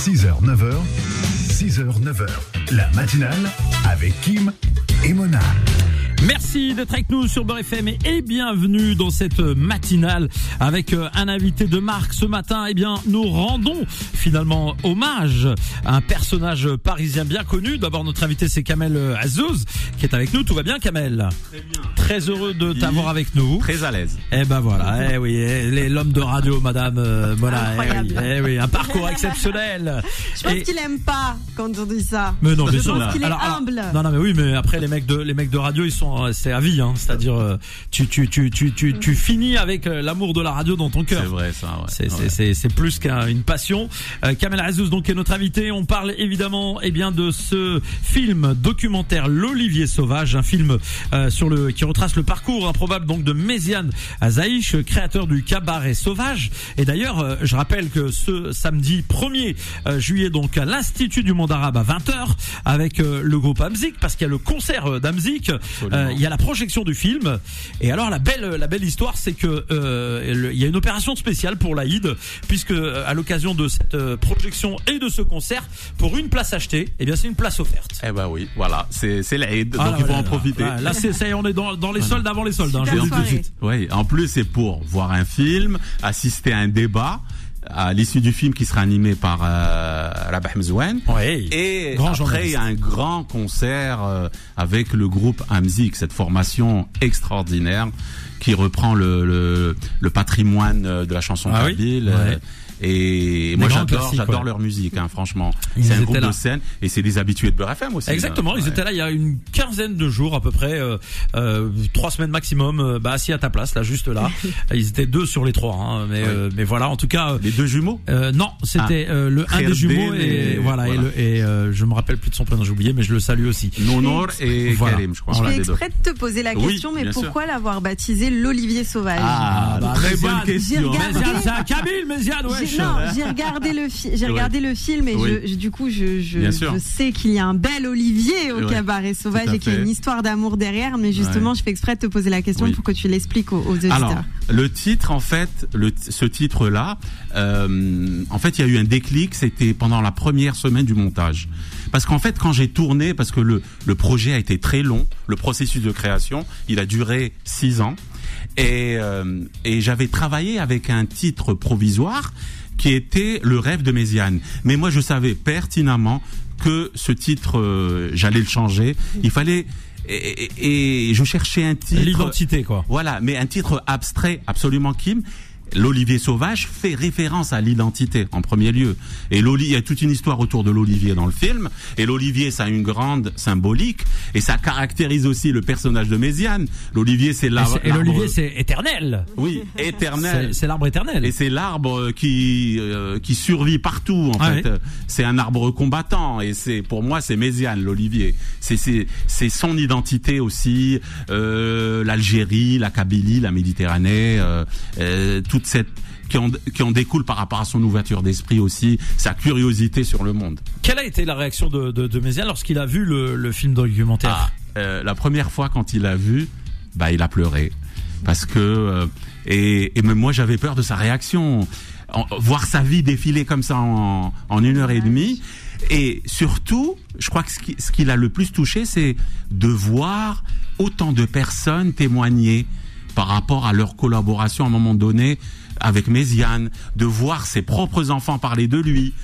6h, 9h, 6h, 9h, la matinale avec Kim et Mona. Merci d'être avec nous sur Beurre FM et bienvenue dans cette matinale avec euh, un invité de marque ce matin. Eh bien, nous rendons finalement hommage à un personnage parisien bien connu. D'abord, notre invité c'est Kamel Azouz qui est avec nous. Tout va bien, Kamel? Très bien. Très heureux de t'avoir avec nous. Très à l'aise. Eh ben voilà, eh oui, eh, les- l'homme de radio, Madame euh, Mona. Eh oui, eh oui, un parcours exceptionnel. Je pense Et- qu'il aime pas quand on dit ça. Mais non, bien Je pense qu'il est Alors, alors, humble. non, non, mais oui, mais après les mecs de les mecs de radio, ils sont euh, c'est à vie, hein. C'est-à-dire euh, tu tu tu tu tu tu finis avec euh, l'amour de la radio dans ton cœur. C'est vrai ça. Ouais. C'est Ouais. c'est c'est c'est plus qu'une passion. Euh, Kamel Azouz donc est notre invité. On parle évidemment eh bien de ce film documentaire L'Olivier sauvage, un film euh, sur le qui retrace le parcours improbable donc de Méziane Azaïch, créateur du cabaret sauvage. Et d'ailleurs, euh, je rappelle que ce samedi 1er euh, juillet donc à l'Institut du monde arabe à 20h avec euh, le groupe Amzik parce qu'il y a le concert d'Amzik, Euh, il y a la projection du film. Et alors la belle la belle histoire c'est que euh, il y a une opération spéciale pour l'Aïd puisque euh, à l'occasion de cette euh, projection et de ce concert pour une place achetée, eh bien c'est une place offerte. Eh ben oui, voilà, c'est c'est l'Aïd, Ah, donc là, il faut là, en là, profiter. là, là, c'est ça y est, on est dans, dans les soldes avant les soldes. hein. Oui, en plus c'est pour voir un film, assister à un débat à l'issue du film qui sera animé par euh, Rabah Mzouane. Ouais. Et Grand après, il y a un grand concert euh, avec le groupe Amzik, cette formation extraordinaire qui reprend le, le, le patrimoine euh, de la chanson Ah oui kabyle. Ouais. Et moi j'adore, j'adore ouais. leur musique, hein, franchement. Ils C'est un étaient groupe là. de scène et c'est des habitués de Beurre FM aussi. Exactement, hein. ils Ouais. étaient là il y a une quinzaine de jours à peu près, euh, euh, trois semaines maximum, euh, bah assis à ta place là, juste là. ils étaient deux sur les trois, hein, mais Ouais. euh, mais voilà, en tout cas. euh, Les deux jumeaux? euh, non, c'était euh, le un des jumeaux et, et- voilà, et, le, et euh, je me rappelle plus de son prénom, j'ai oublié, mais je le salue aussi. Nonor et Voilà. Karim, je crois. Je deux. exprès de te poser la Oui, question, mais pourquoi l'avoir baptisé l'Olivier Sauvage? Ah, bah, très Méziane, bonne question. c'est un Kabyle, Méziane, Non, j'ai regardé le fi- j'ai Ouais. regardé le film et Oui. je, je- du coup je, je, je sais qu'il y a un bel Olivier au Ouais. cabaret sauvage et qu'il y a une histoire d'amour derrière, mais justement Ouais. je fais exprès de te poser la question Oui. pour que tu l'expliques aux, aux auditeurs. Alors, le titre, en fait, le, ce titre-là, euh, en fait, il y a eu un déclic. C'était pendant la première semaine du montage. Parce qu'en fait, quand j'ai tourné, parce que le, le projet a été très long, le processus de création, il a duré six ans, et, euh, et j'avais travaillé avec un titre provisoire qui était le rêve de Méziane. Mais moi, je savais pertinemment que ce titre, euh, j'allais le changer. Il fallait et, et- et je cherchais un titre. L'identité, quoi. Voilà, mais un titre abstrait, absolument Kim. L'Olivier sauvage fait référence à l'identité en premier lieu. Et il y a toute une histoire autour de l'Olivier dans le film. Et l'Olivier, ça a une grande symbolique. Et ça caractérise aussi le personnage de Méziane. L'Olivier, c'est l'arbre. et l'Olivier, c'est éternel. Oui, éternel. C'est l'arbre éternel. Et c'est l'arbre qui euh, qui survit partout en Ah fait. oui. C'est un arbre combattant et c'est pour moi c'est Méziane l'Olivier. C'est c'est c'est son identité aussi. Euh, L'Algérie, la Kabylie, la Méditerranée, euh, euh, toute cette qui en, qui en découle par rapport à son ouverture d'esprit aussi, sa curiosité sur le monde. Quelle a été la réaction de, de, de Méziane lorsqu'il a vu le, le film documentaire? Ah, euh, la première fois quand il a vu, bah il a pleuré. Parce que euh, et, et même moi j'avais peur de sa réaction, En- voir sa vie défiler comme ça en, en une heure et demie. Et surtout, je crois que ce qui, ce qui l'a le plus touché, c'est de voir autant de personnes témoigner par rapport à leur collaboration à un moment donné avec Méziane, de voir ses propres enfants parler de lui,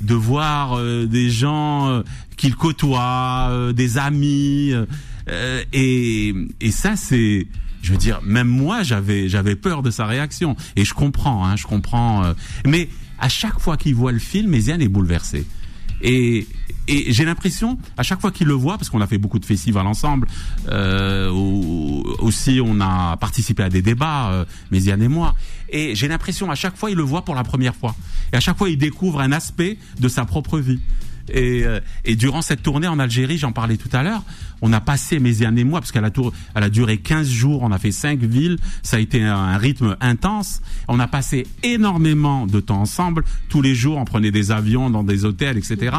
de voir euh, des gens euh, qu'il côtoie, euh, des amis, euh, et, et ça c'est, je veux dire, même moi j'avais j'avais peur de sa réaction, et je comprends, hein, je comprends, euh, mais à chaque fois qu'il voit le film, Méziane est bouleversé. Et, et j'ai l'impression, à chaque fois qu'il le voit, parce qu'on a fait beaucoup de festivals ensemble, euh, aussi on a participé à des débats, euh, Méziane et moi, et j'ai l'impression à chaque fois il le voit pour la première fois. Et à chaque fois il découvre un aspect de sa propre vie. Et, euh, et durant cette tournée en Algérie, j'en parlais tout à l'heure, on a passé Méziane et moi, parce qu'elle a, elle a duré 15 jours, on a fait 5 villes, ça a été un rythme intense. On a passé énormément de temps ensemble, tous les jours, on prenait des avions dans des hôtels, etc.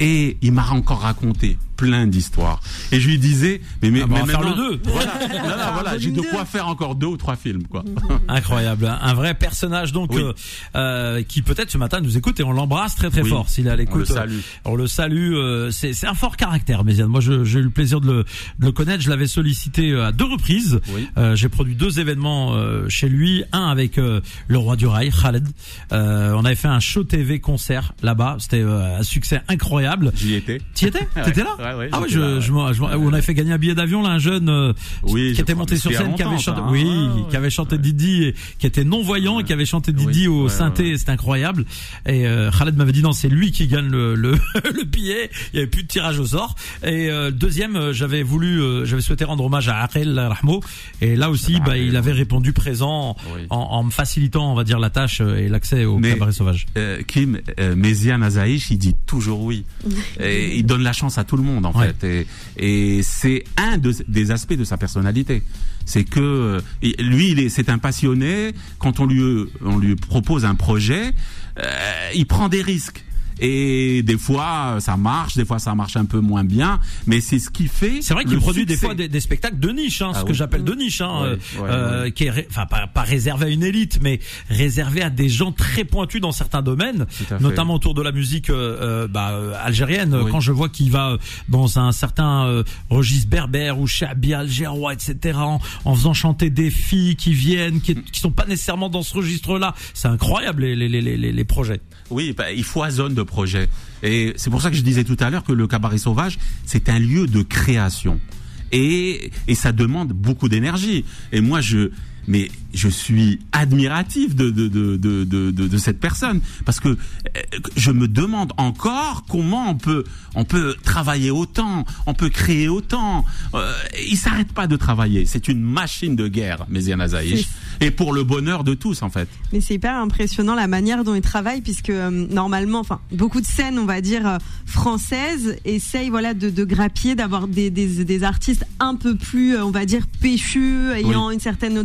Et il m'a encore raconté plein d'histoires. Et je lui disais, mais mais, Ah bah, mais on va faire le deux. Voilà, non, voilà, j'ai de quoi faire encore deux ou trois films, quoi. Incroyable, un vrai personnage donc Oui. euh, euh, qui peut-être ce matin nous écoute et on l'embrasse très très Oui. fort s'il est à On le l'écoute. salue. On le salue. euh, c'est c'est un fort caractère, Méziane. Moi, je- j'ai eu le plaisir de le, de le connaître. Je l'avais sollicité euh, à deux reprises. Oui. Euh, j'ai produit deux événements euh, chez lui. Un avec euh, le roi du rail, Khaled. Euh, on avait fait un show TV concert là-bas. C'était euh, un succès incroyable. J'y étais. T'y étais. T'étais là Ouais, ouais, Ah je, là, ouais. je, je on avait fait gagner un billet d'avion là, un jeune euh, Oui, qui était monté sur scène, qui avait chanté, hein. oui, Ouais, qui avait chanté. Didi, et, qui était non voyant et qui avait chanté Didi au synthé. C'était incroyable. Et euh, Khaled m'avait dit non, c'est lui qui gagne le le, le billet. Il y avait plus de tirage au sort. Et euh, deuxième, euh, j'avais voulu, euh, j'avais souhaité rendre hommage à Aqel Rahmo. Et là aussi, bah, il avait répondu présent Oui. en, en me facilitant, on va dire, la tâche et l'accès au cabaret sauvage. Euh, Kim, euh, Méziane Azaïch, il dit toujours oui. Et il donne la chance à tout le monde, en Ouais. fait. Et, et c'est un de- des aspects de sa personnalité. C'est que lui, il est, c'est un passionné. Quand on lui, on lui propose un projet, euh, il prend des risques. Et des fois, ça marche, des fois, ça marche un peu moins bien. Mais c'est ce qui fait. C'est vrai qu'il produit des succès. fois des, des spectacles de niche, hein, Ah ce que oui. j'appelle de niche, hein, Ouais, euh, ouais, euh, ouais. qui est, enfin pas, pas réservé à une élite, mais réservé à des gens très pointus dans certains domaines, notamment autour de la musique euh, bah, algérienne. Oui. Quand je vois qu'il va dans un certain euh, registre berbère ou chabi algérois, etc., en, en faisant chanter des filles qui viennent, qui, qui sont pas nécessairement dans ce registre-là, c'est incroyable les, les, les, les, les projets. Oui, bah, il foisonne de Et c'est pour ça que je disais tout à l'heure que le cabaret sauvage, c'est un lieu de création. Et, et ça demande beaucoup d'énergie. Et moi, je, mais je suis admiratif de, de, de, de, de, cette personne. Parce que euh, je me demande encore comment on peut, on peut travailler autant, on peut créer autant. Euh, il s'arrête pas de travailler. C'est une machine de guerre, Méziane Azaïch. Et pour le bonheur de tous, en fait. Mais c'est hyper impressionnant la manière dont il travaille puisque euh, normalement, enfin, beaucoup de scènes, on va dire euh, françaises, essayent voilà de, de grappiller, d'avoir des, des, des artistes un peu plus, on va dire, péchus, ayant une certaine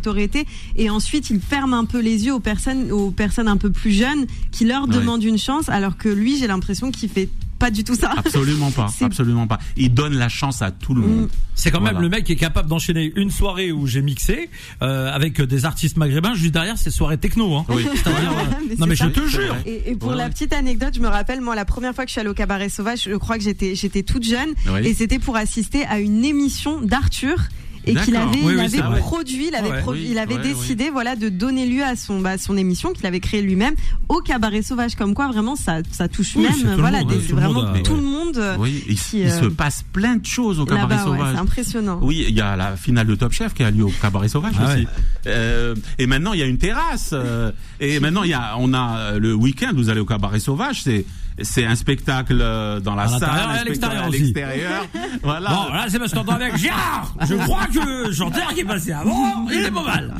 et ensuite il ferme un peu les yeux aux personnes, aux personnes un peu plus jeunes qui leur Ouais. demandent une chance, alors que lui, j'ai l'impression qu'il fait pas du tout ça. Absolument pas, C'est- absolument pas. Il donne la chance à tout le monde. C'est quand même le mec qui est capable d'enchaîner une soirée où j'ai mixé euh, avec des artistes maghrébins juste derrière ces soirées techno. Hein. Oui. C'est-à-dire, euh, Mais non c'est mais je te C'est jure. Et, et pour la petite anecdote, je me rappelle moi la première fois que je suis allée au cabaret sauvage, je crois que j'étais j'étais toute jeune Oui. et c'était pour assister à une émission d'Arthur et qu'il avait Oui, il oui, avait produit, il avait Ouais. produit- Oui, il avait décidé voilà de donner lieu à son bah, son émission qu'il avait créée lui-même au cabaret sauvage comme quoi vraiment ça ça touche même voilà monde, des- c'est tout le vraiment monde tout le monde Oui, il, qui, il euh, se passe plein de choses au cabaret sauvage. c'est impressionnant. Oui, il y a la finale de Top Chef qui a lieu au Cabaret Sauvage Ah aussi. Euh, et maintenant il y a une terrasse. euh, et maintenant il y a, on a le week-end. Vous allez au Cabaret Sauvage, c'est c'est un spectacle euh, dans la À salle, à l'extérieur à aussi. l'extérieur. voilà. Bon, là, c'est parce avec Gérard. Je crois que le chanteur qui est passé avant, il est pas mal.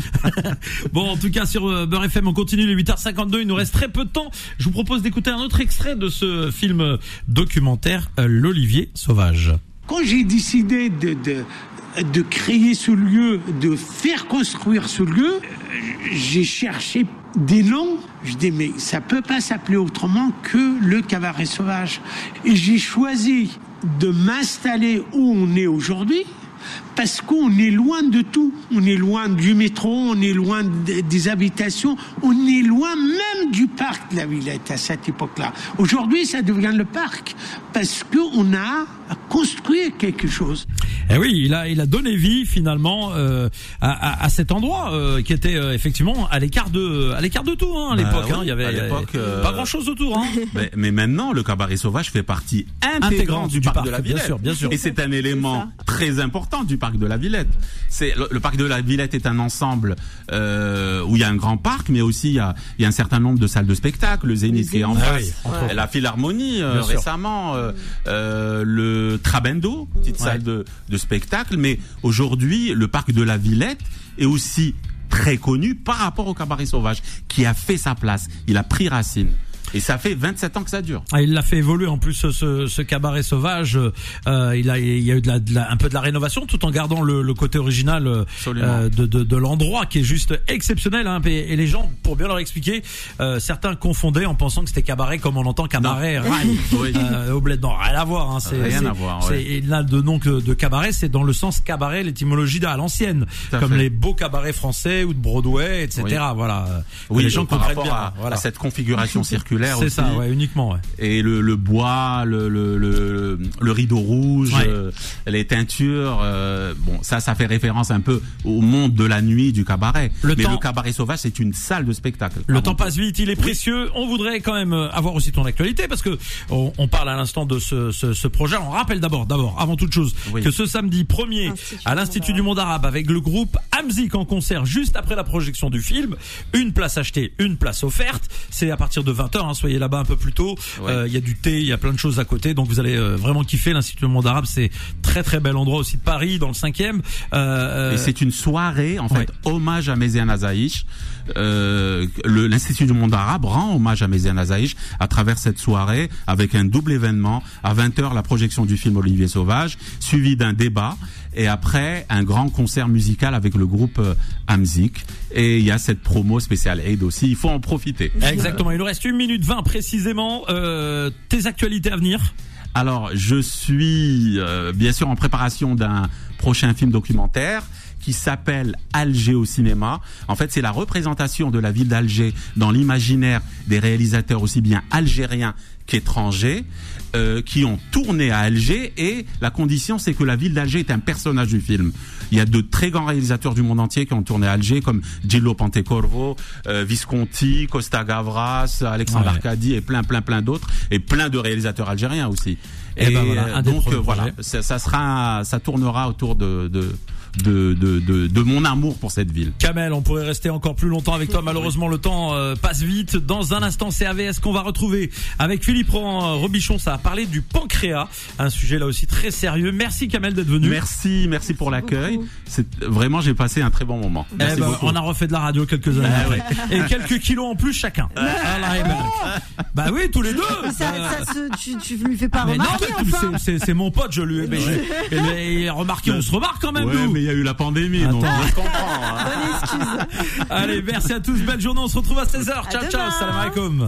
bon, en tout cas, sur euh, Beurre FM, on continue les 8h52. Il nous reste très peu de temps. Je vous propose d'écouter un autre extrait de ce film documentaire, euh, L'Olivier Sauvage. Quand j'ai décidé de, de, créer ce lieu, de faire construire ce lieu, j'ai cherché des noms. Je dis, mais ça peut pas s'appeler autrement que le cabaret sauvage. Et j'ai choisi de m'installer où on est aujourd'hui. Parce qu'on est loin de tout. On est loin du métro, on est loin de- des habitations, on est loin même du parc de la Villette à cette époque-là. Aujourd'hui, ça devient le parc parce qu'on a construit quelque chose. Eh oui, il a, il a donné vie finalement euh, à, à, à cet endroit euh, qui était euh, effectivement à l'écart de, à l'écart de tout hein, à Bah l'époque. oui, hein. il y avait à l'époque, euh, pas grand chose autour. Hein. Mais, mais maintenant, le cabaret sauvage fait partie intégrante, Intégrante du, du parc, parc, de la bien Villette. sûr, bien sûr. Et c'est un élément très important du parc de la Villette. C'est le, le parc de la Villette est un ensemble euh, où il y a un grand parc, mais aussi il y a, il y a un certain nombre de salles de spectacle. Le Zénith qui est en Ah face, oui, la Philharmonie euh, Bien récemment, euh, euh, le Trabendo, petite Ouais. salle de, de spectacle. Mais aujourd'hui, le parc de la Villette est aussi très connu par rapport au cabaret sauvage, qui a fait sa place. Il a pris racine. Et ça fait 27 ans que ça dure. Ah, il l'a fait évoluer en plus ce, ce cabaret sauvage. Euh, il a il y a eu de la, de la- un peu de la rénovation tout en gardant le, le côté original euh, Absolument. de, de, de l'endroit qui est juste exceptionnel. Hein, et, et les gens, pour bien leur expliquer, euh, certains confondaient en pensant que c'était cabaret comme on entend cabaret, rail, Oui. euh, au bled. Non, rien à voir. Hein, c'est, Rien à voir, ouais. Et là, de nom de cabaret, c'est dans le sens cabaret, l'étymologie à l'ancienne, comme fait. les beaux cabarets français ou de Broadway, etc. Oui. Voilà. Oui, les gens comprennent bien. à, voilà. à cette configuration circulaire C'est aussi. ça, ouais, uniquement. Ouais. et le, le bois, le, le, le, le rideau rouge, Ouais. euh, les teintures, euh, bon, ça, ça fait référence un peu au monde de la nuit du cabaret. Le Mais temps- le cabaret sauvage, c'est une salle de spectacle. Le temps passe vite, il est précieux. On voudrait quand même euh, avoir aussi ton actualité parce que on, on parle à l'instant de ce, ce, ce projet. On rappelle d'abord, d'abord, avant toute chose, Oui. que ce samedi 1er Institut à du l'Institut Monde du Monde Arabe avec le groupe Amzik en concert juste après la projection du film, une place achetée, une place offerte. C'est à partir de 20h. Hein, soyez là-bas un peu plus tôt. Ouais. Euh, Il y a du thé, il y a plein de choses à côté, donc vous allez euh, vraiment kiffer l'Institut du Monde Arabe. C'est très très bel endroit aussi de Paris, dans le 5e. Euh, Et c'est une soirée, en fait, hommage à Méziane Azaïch. Euh, L'Institut du monde arabe rend hommage à Méziane Azaïch à travers cette soirée avec un double événement. À 20h, la projection du film Olivier Sauvage, suivi d'un débat. Et après, un grand concert musical avec le groupe euh, Amzik. Et il y a cette promo spéciale Aid aussi. Il faut en profiter. Exactement. Il nous reste une minute 20 précisément. Euh, tes actualités à venir. Alors, je suis euh, bien sûr en préparation d'un prochain film documentaire qui s'appelle Alger au cinéma. En fait, c'est la représentation de la ville d'Alger dans l'imaginaire des réalisateurs aussi bien algériens qu'étrangers euh, qui ont tourné à Alger et la condition c'est que la ville d'Alger est un personnage du film. Il y a de très grands réalisateurs du monde entier qui ont tourné à Alger comme Gillo Pontecorvo, euh, Visconti, Costa Gavras, Alexandre Ouais. Arcadi et plein plein plein d'autres et plein de réalisateurs algériens aussi. Eh ben voilà, euh, un des donc euh, voilà, ça, ça sera, ça tournera autour de de, de de de de mon amour pour cette ville. Kamel, on pourrait rester encore plus longtemps avec toi. Malheureusement, le temps euh, passe vite. Dans un instant, c'est AVS qu'on va retrouver avec Philippe euh, Robichon. Ça a parlé du pancréas, un sujet là aussi très sérieux. Merci Kamel d'être venu. Merci, merci pour l'accueil. C'est vraiment, j'ai passé un très bon moment. Eh ben, on a refait de la radio quelques années Ah après. Et quelques kilos en plus chacun. Est barak. Bah oui, tous les deux. Ça, Euh, ça se, tu, tu lui fais pas mais non, remarquer, mais enfin. c'est- c'est c'est mon pote, je lui ai. Mais, je- mais remarquez, on se remarque quand même, Ouais, nous. Mais il y a eu la pandémie, donc je comprends. hein. Allez, merci à tous. Belle journée. On se retrouve à 16h. À Ciao, ciao. Salam alaikum.